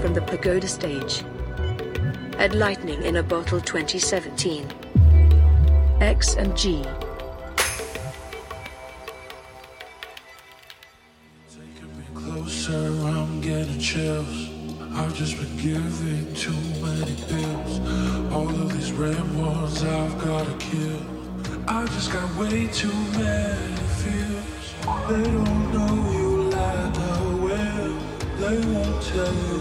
from the Pagoda stage. At Lightning in a Bottle 2017. X and G. Closer, I'm getting chills. I've just been giving too many pills. All of these red ones I've gotta kill. I just got way too many. They don't know you like I will. They won't tell you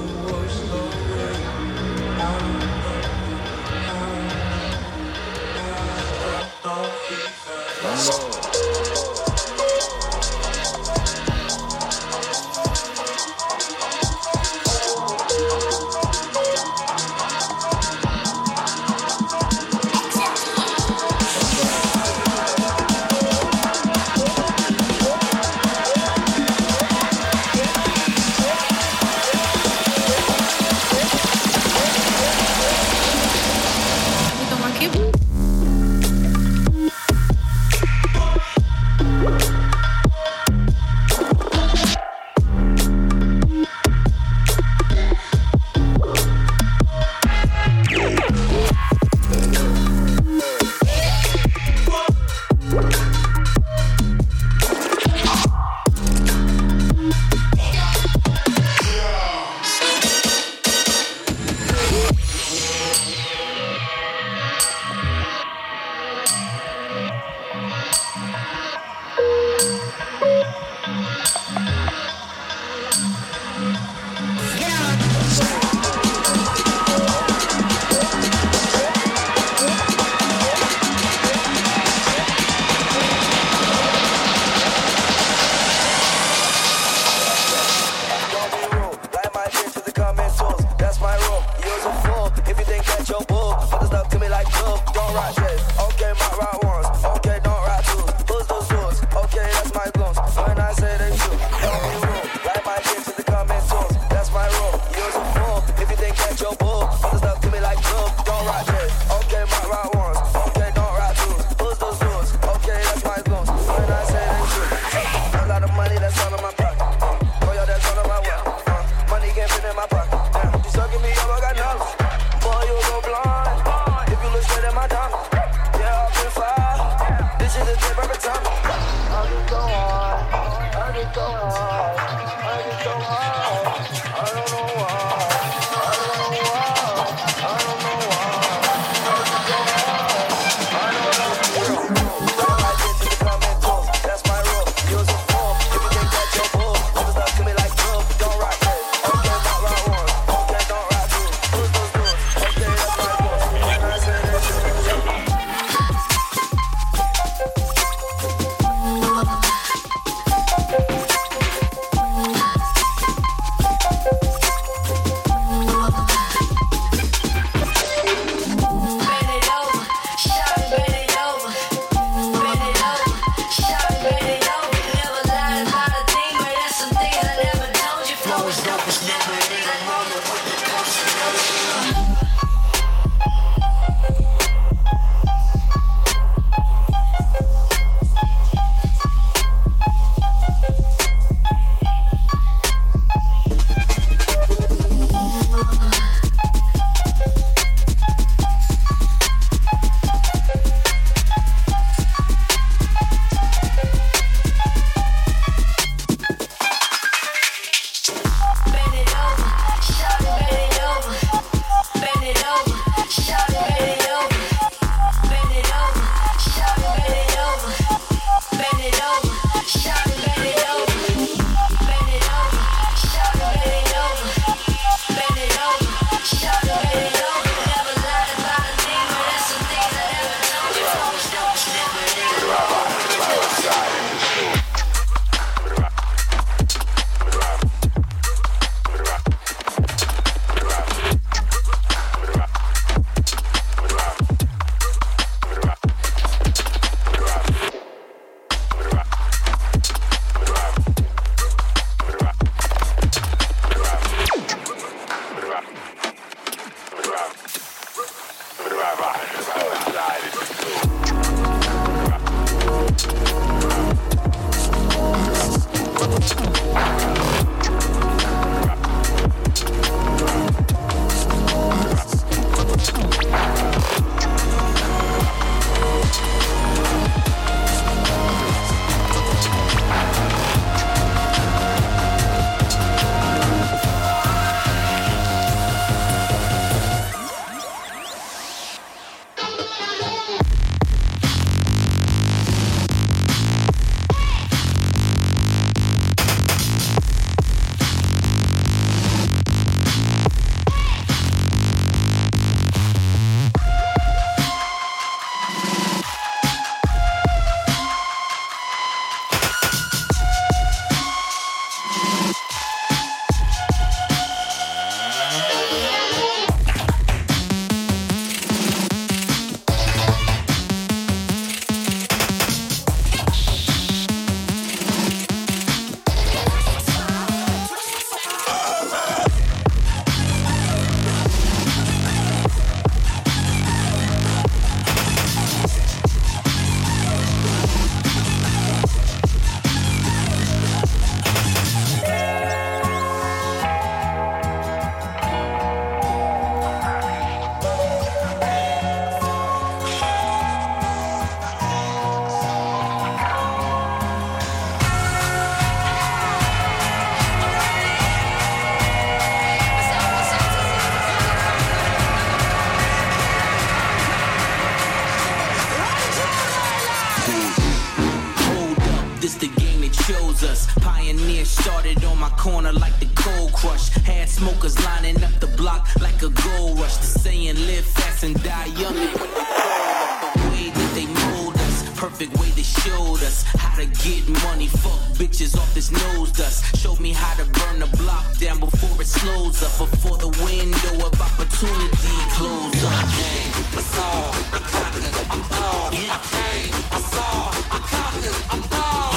slows up. Before the window of opportunity closes up. Hey, I saw, I conquered, I'm tall. Hey, I saw, I conquered, I'm tall.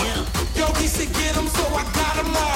Yo, he said get him, so I got him all.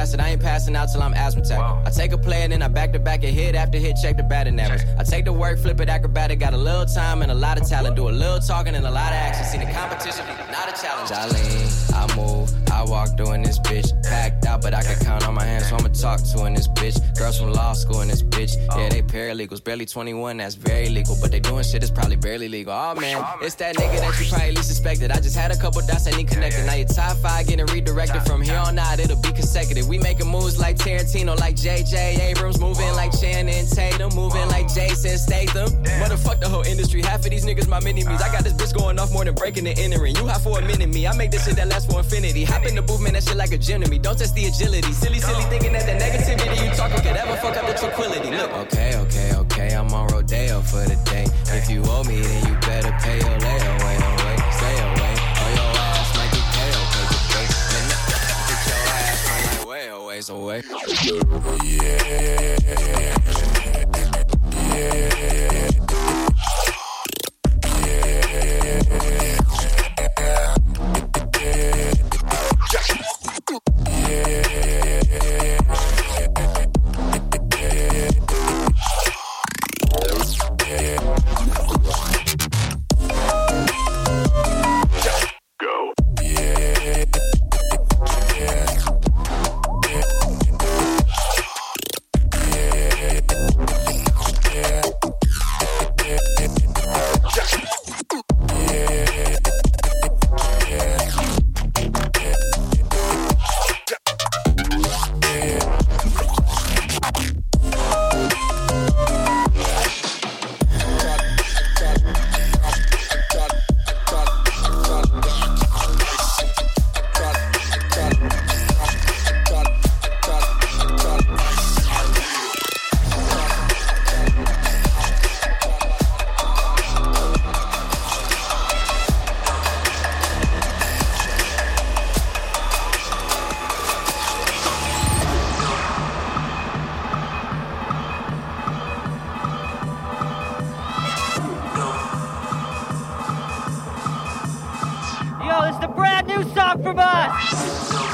Won't have to pass it. I ain't passing out till I'm asthmatic. I take a play and then I back to back and hit after hit, check the batting average. I take the work, flip it acrobatic, got a little time and a lot of talent. Do a little talking and a lot of action. See the competition, not a challenge. I lean, I move, I walk through in this bitch. Packed out, but I can count on my hands, so I'ma talk to in this bitch. Girls from law school in this bitch. Yeah, they paralegals, barely 21, that's very legal. But they doing shit that's probably barely legal. Oh man, it's that nigga that you probably least suspected. I just had a couple dots I need connected. Now your top five getting redirected from here on out, it'll be consecutive. We making moves like Tarantino, like JJ Abrams, moving like Channing Tatum, moving like Jason Statham. Motherfuck the whole industry. Half of these niggas my mini me's. I got this bitch going off more than breaking and entering. You hot for a minute, me. I make this shit that lasts for infinity. Hop in the booth, man, that shit like a gym to me. Don't test the agility. Silly, silly thinking that the negativity you talking could ever fuck up the tranquility. Look. Okay, okay, okay. I'm on Rodeo for the day. If you owe me, then you better pay your layaway. Away, oh, stay away. Or your ass might get KO. Cause the break. Get your ass on like way a ways away. Yo, Octopus!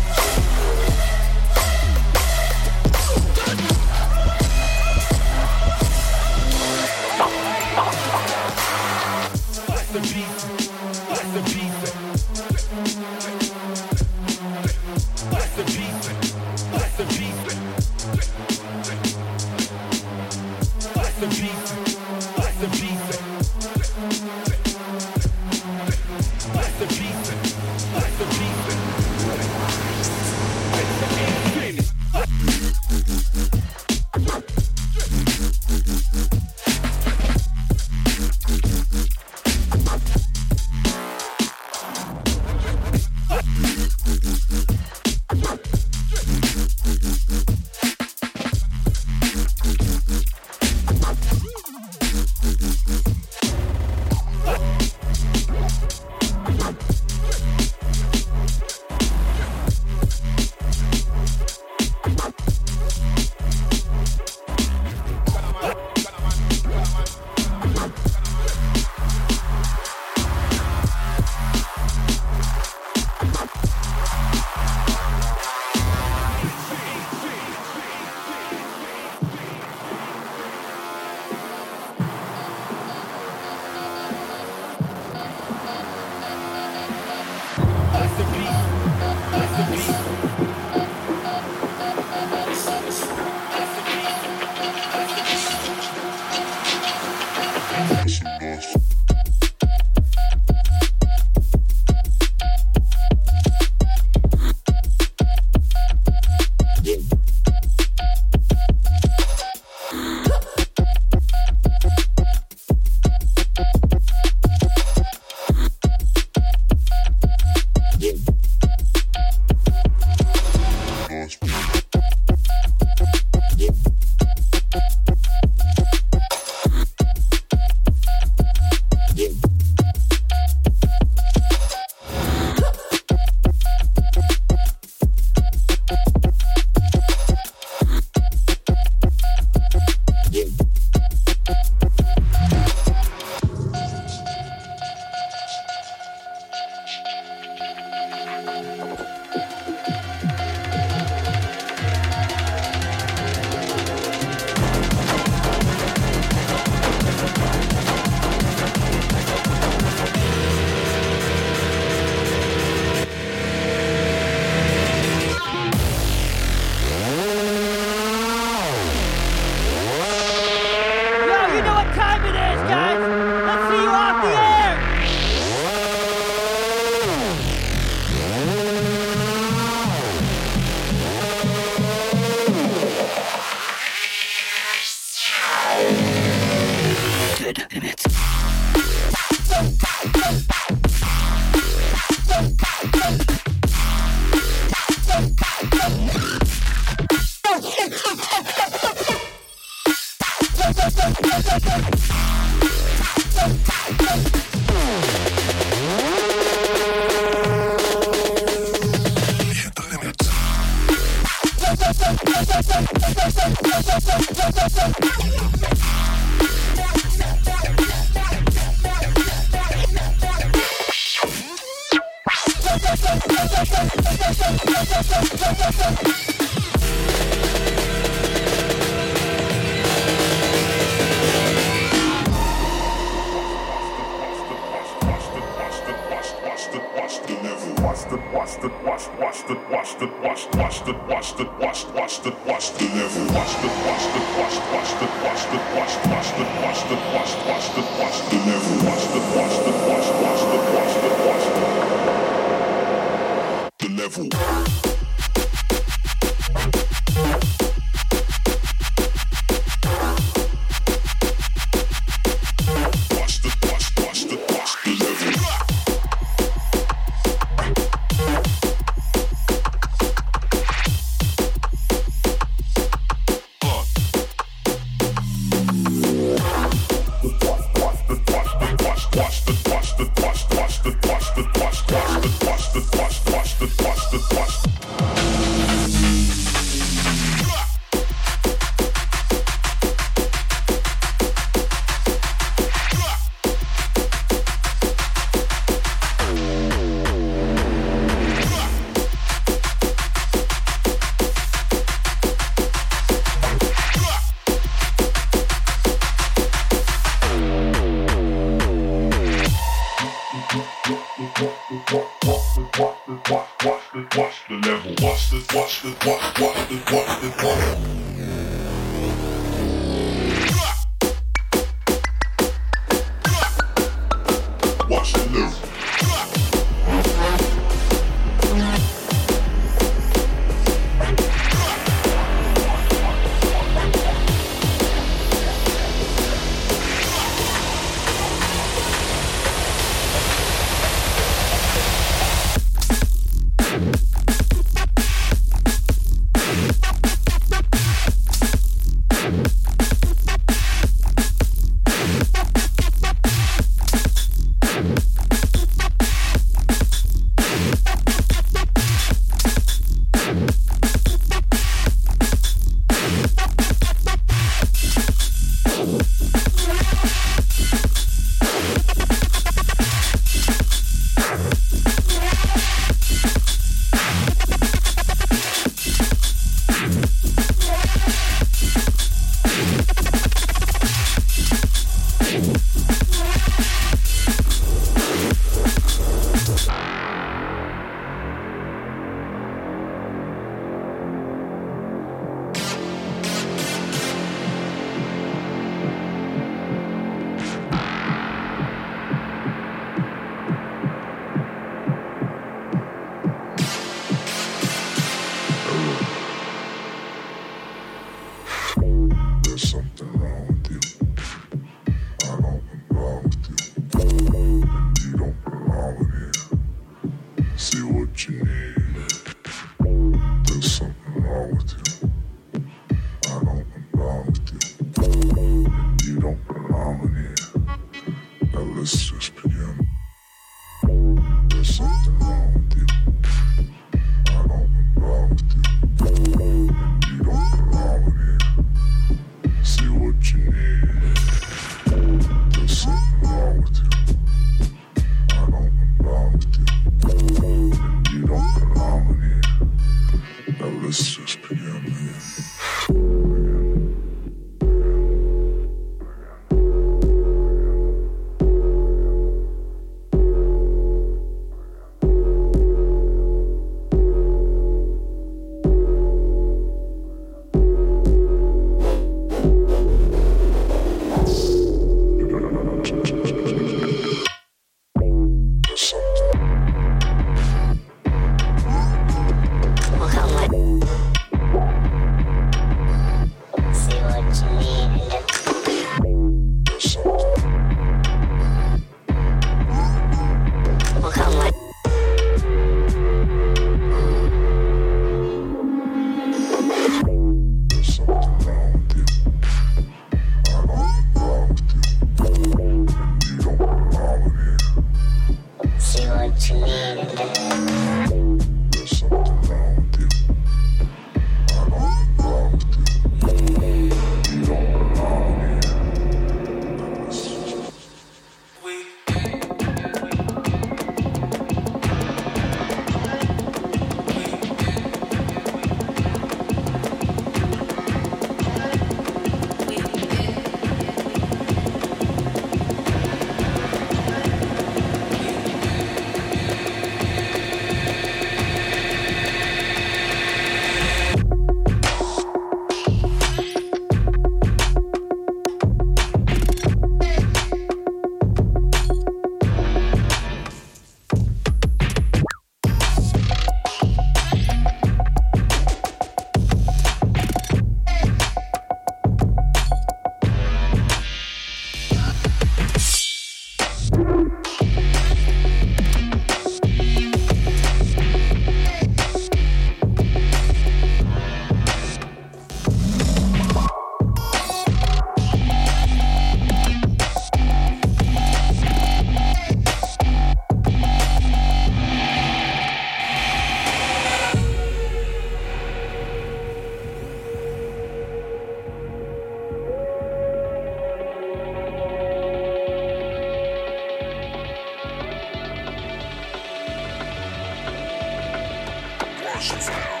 Fashion Sound.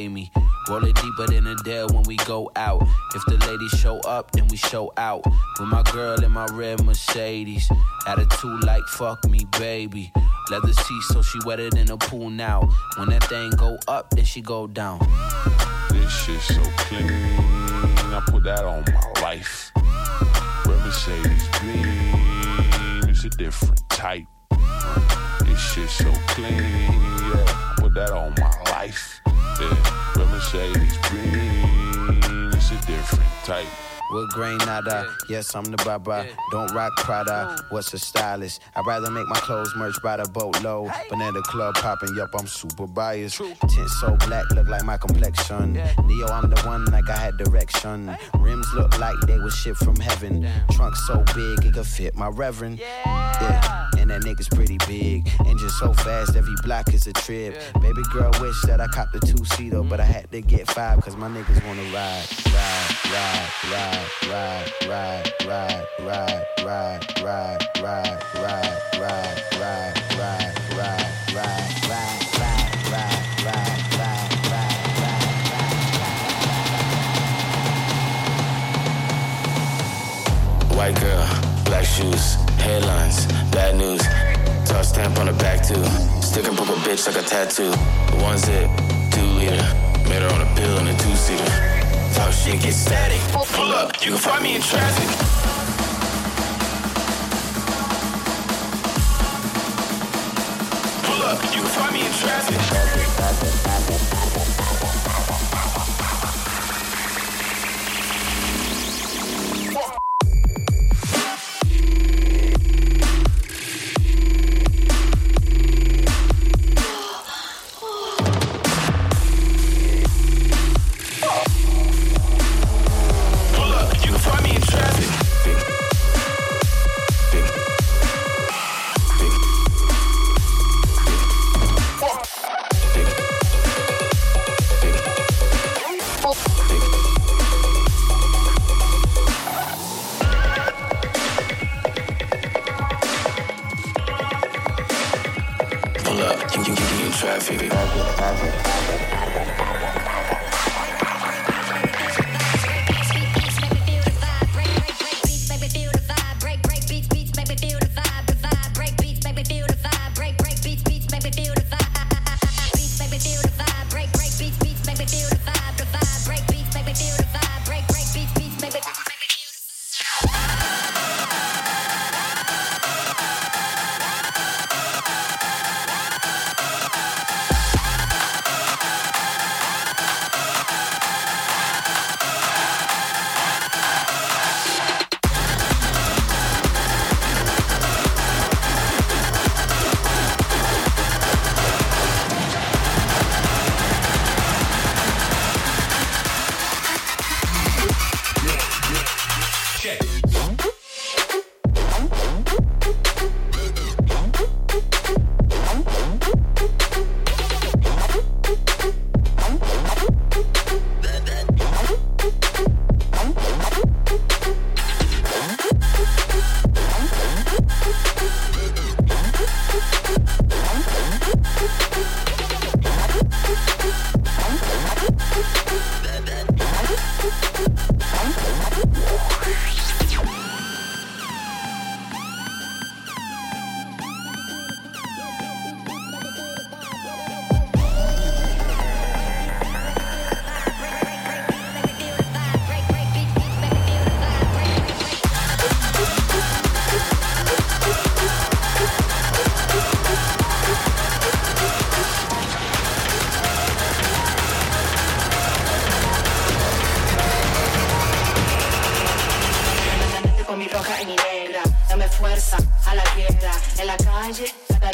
Pay me. Roll it deeper than a dare when we go out. If the ladies show up, then we show out. With my girl in my red Mercedes. Attitude like fuck me, baby. Leather seat, so she wetter than a pool now. When that thing go up, then she go down. This shit so clean. I put that on my life. Red Mercedes beam. It's a different type. This shit so clean. Yeah, I put that on my life. Yeah, from a green, it's a different type. With grain nada, yes, I'm the baba. Don't rock Prada, what's a stylist? I'd rather make my clothes merch by the boatload. Banana club popping, yup, I'm super biased. Tint so black, look like my complexion. Neo, I'm the one like I had direction. Rims look like they was shipped from heaven. Trunk so big, it could fit my reverend. Yeah, and that nigga's pretty big. Engine so fast, every block is a trip. Baby girl wish that I copped a two seater, but I had to get five, cause my niggas wanna ride, ride, White girl, black shoes, headlines, bad news. Star stamp on the back too. Stick and a bitch like a tattoo. One zip, two liter. Made her on a pill in a two seater. Talk shit, get static. Pull up, you can find me in traffic.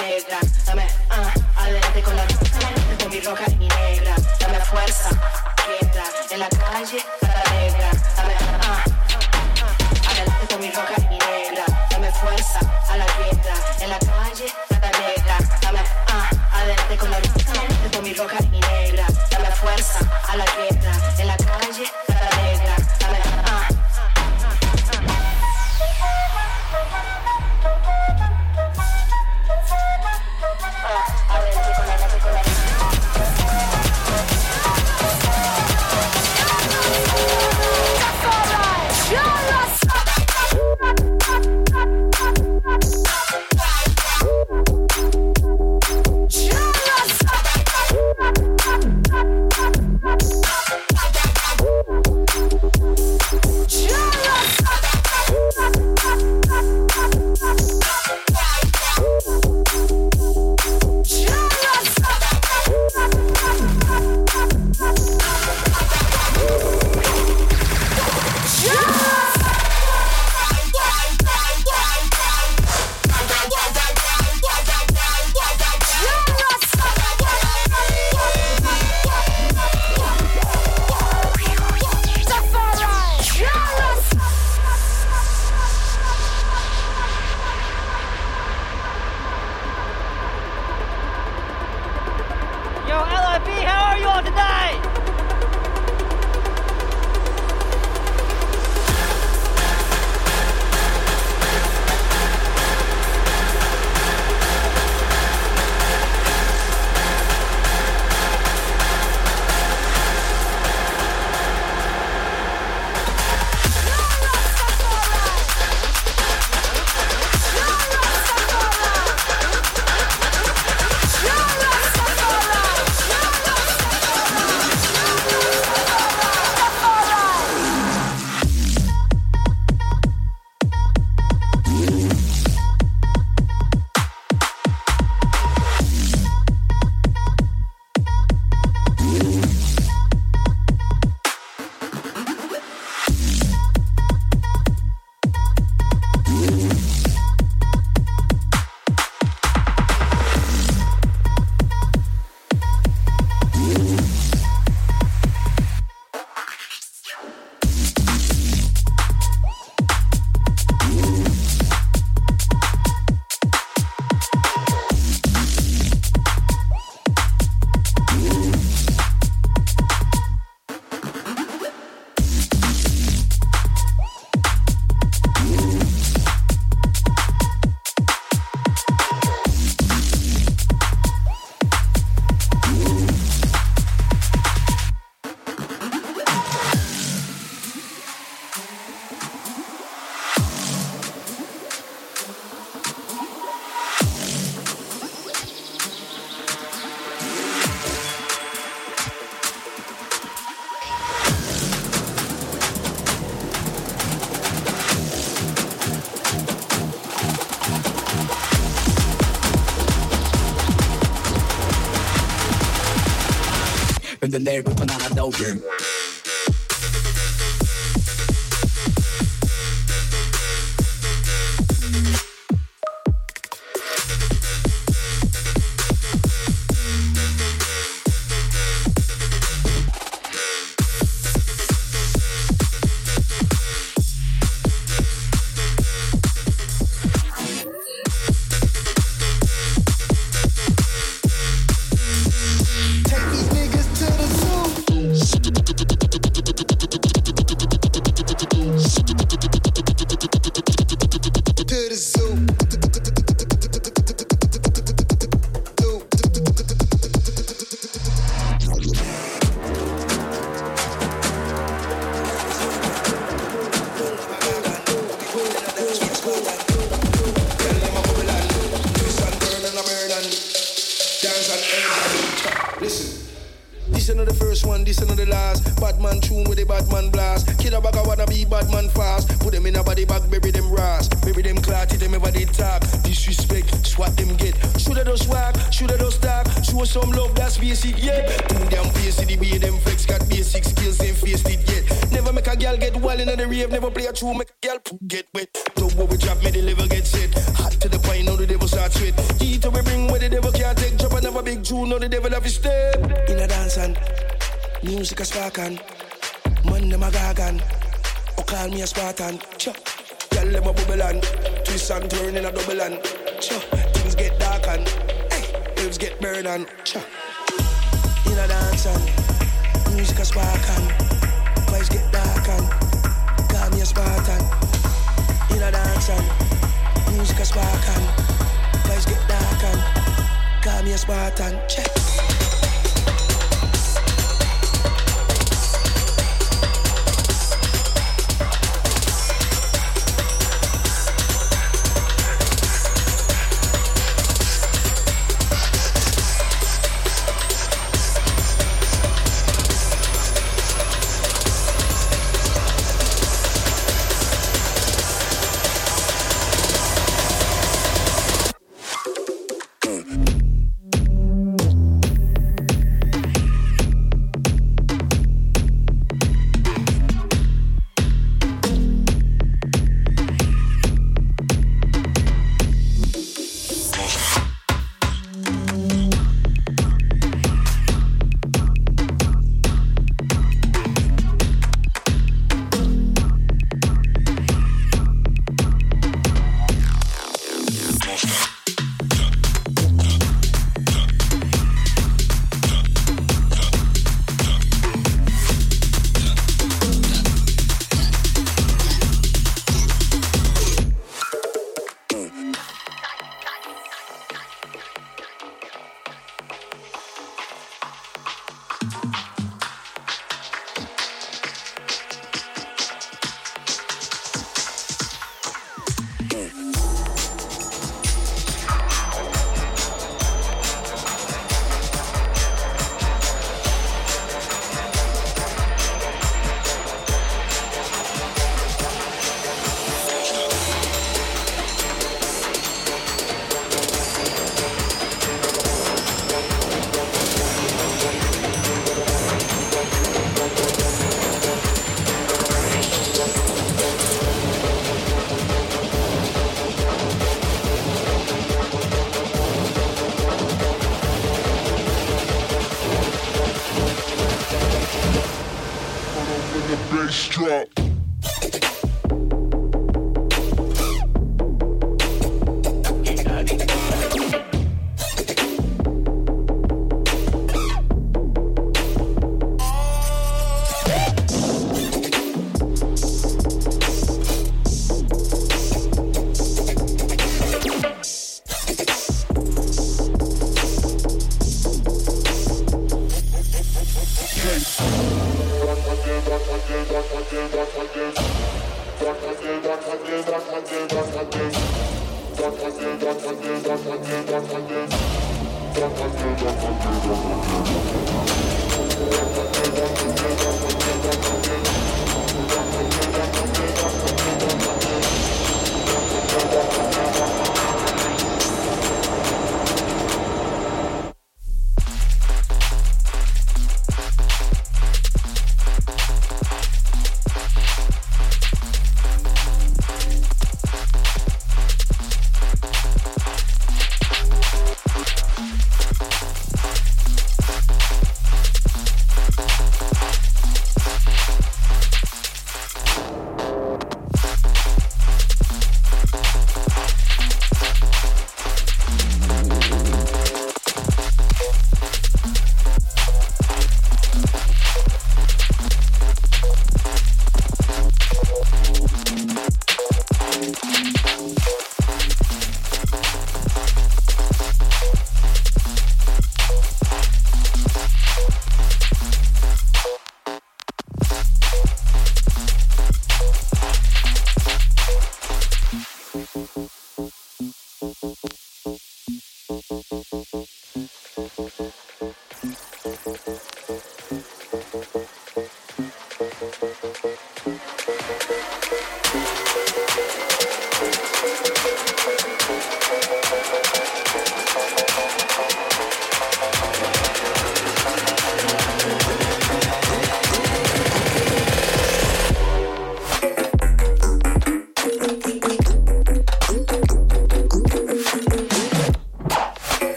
negra. Dame, ah, adelante con la, con mi roja y mi negra. Dame la fuerza, entra en la calle. På banana dogen. Spartan. Check.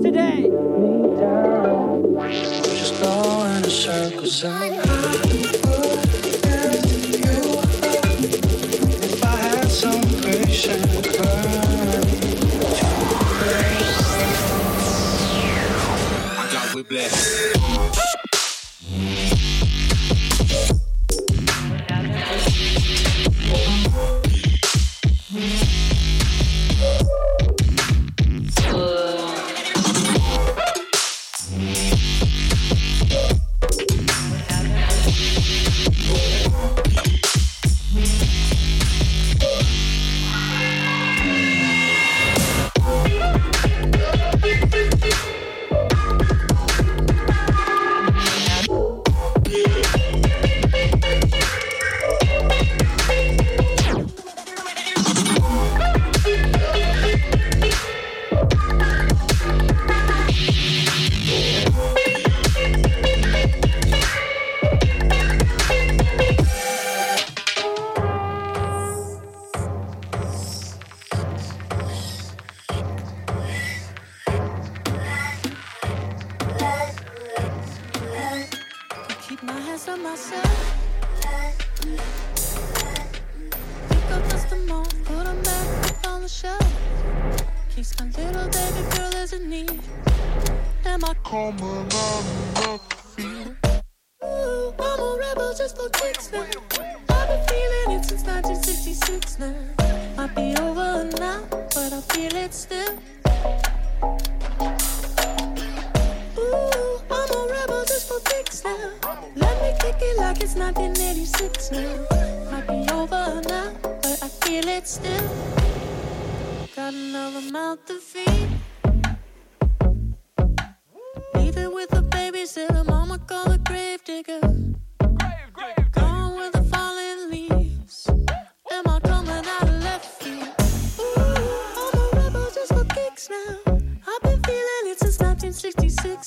today. now, but I feel it still. Ooh, I'm a rebel just for kicks now. Let me kick it like it's 1986 now. Might be over now, but I feel it still. Got. Leave it with the babysitter, mama call the grave digger.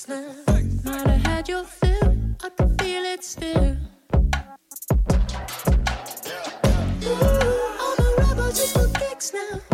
Might have had your fill, I can feel it still. Ooh, just for kicks now.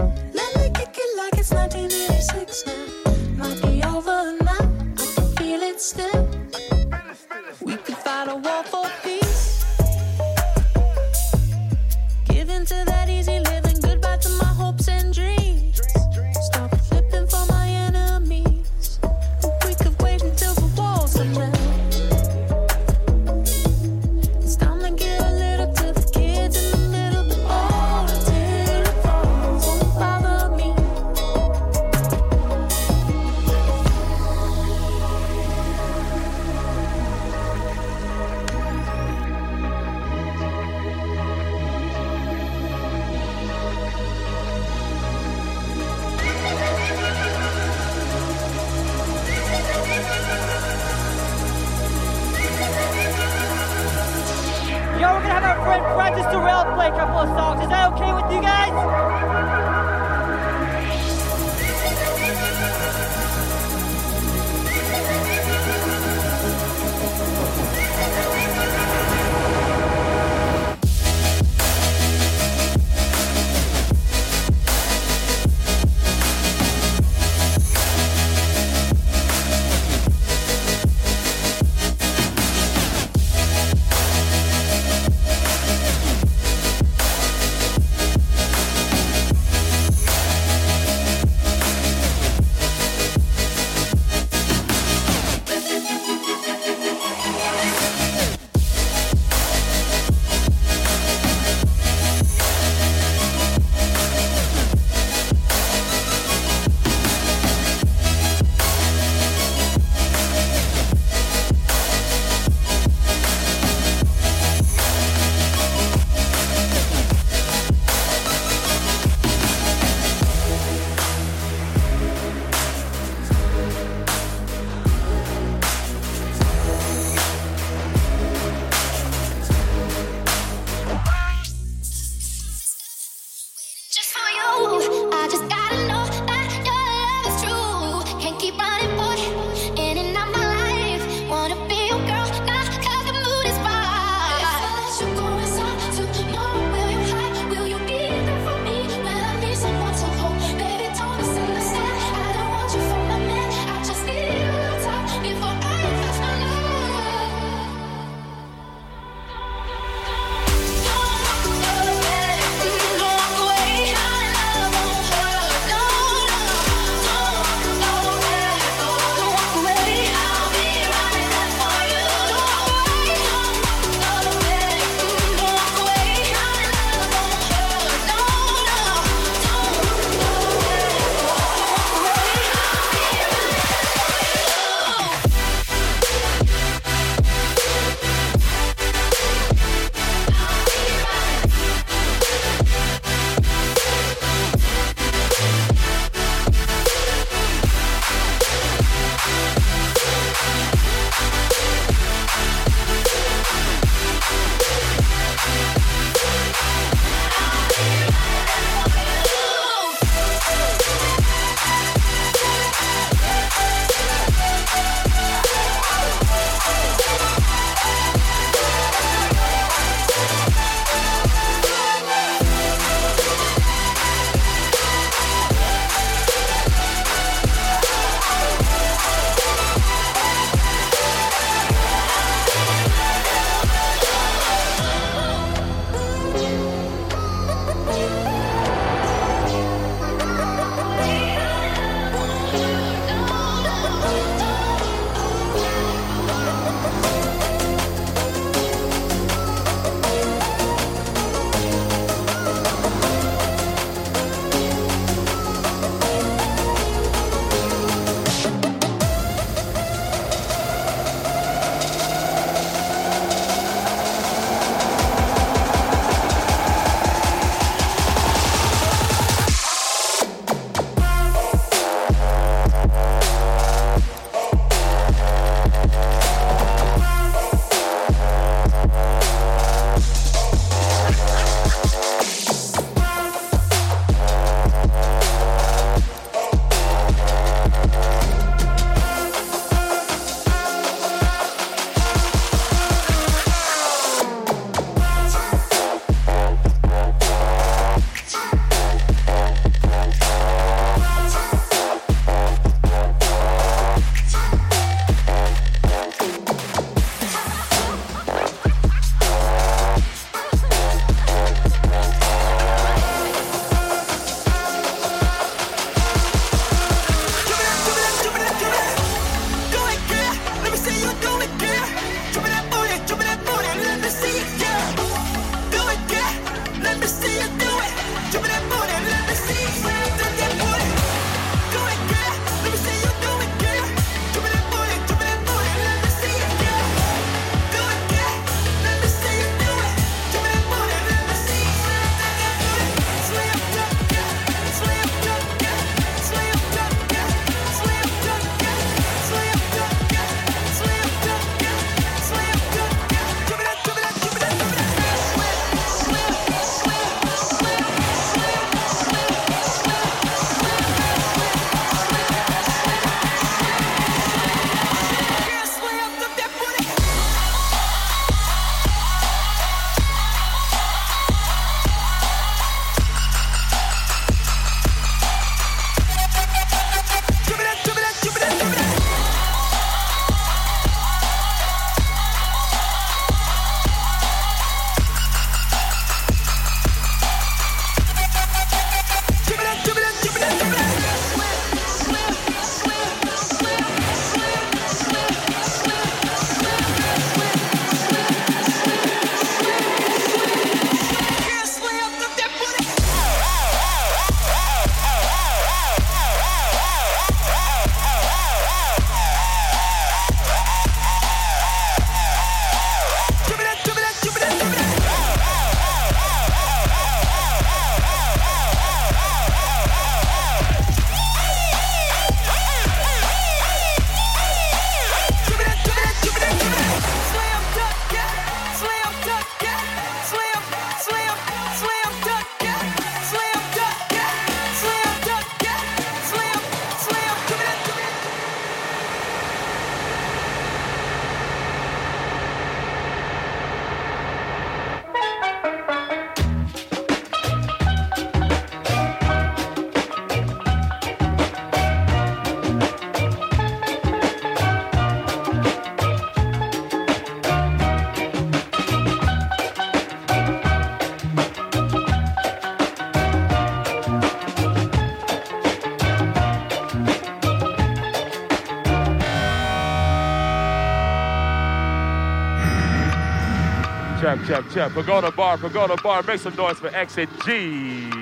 Check. Pagoda Bar, Pagoda Bar. Make some noise for and G.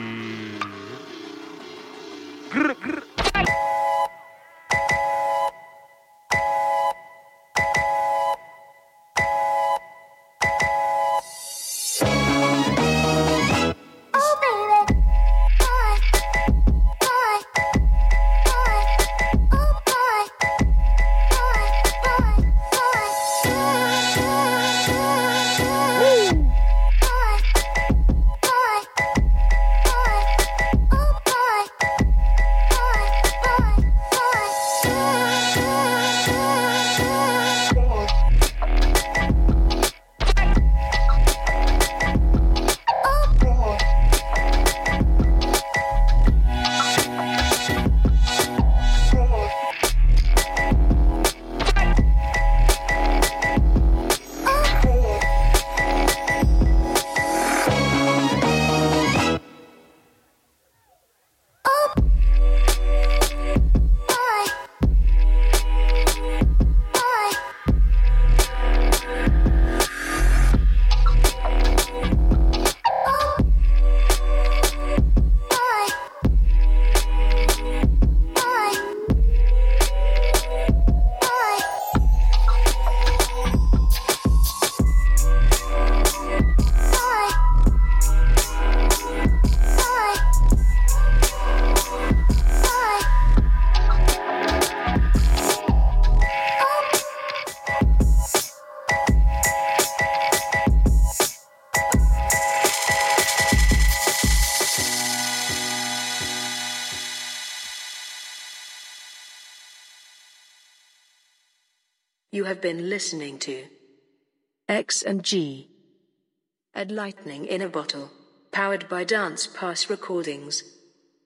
Have been listening to X and G at Lightning in a Bottle, powered by Dance Pass Recordings.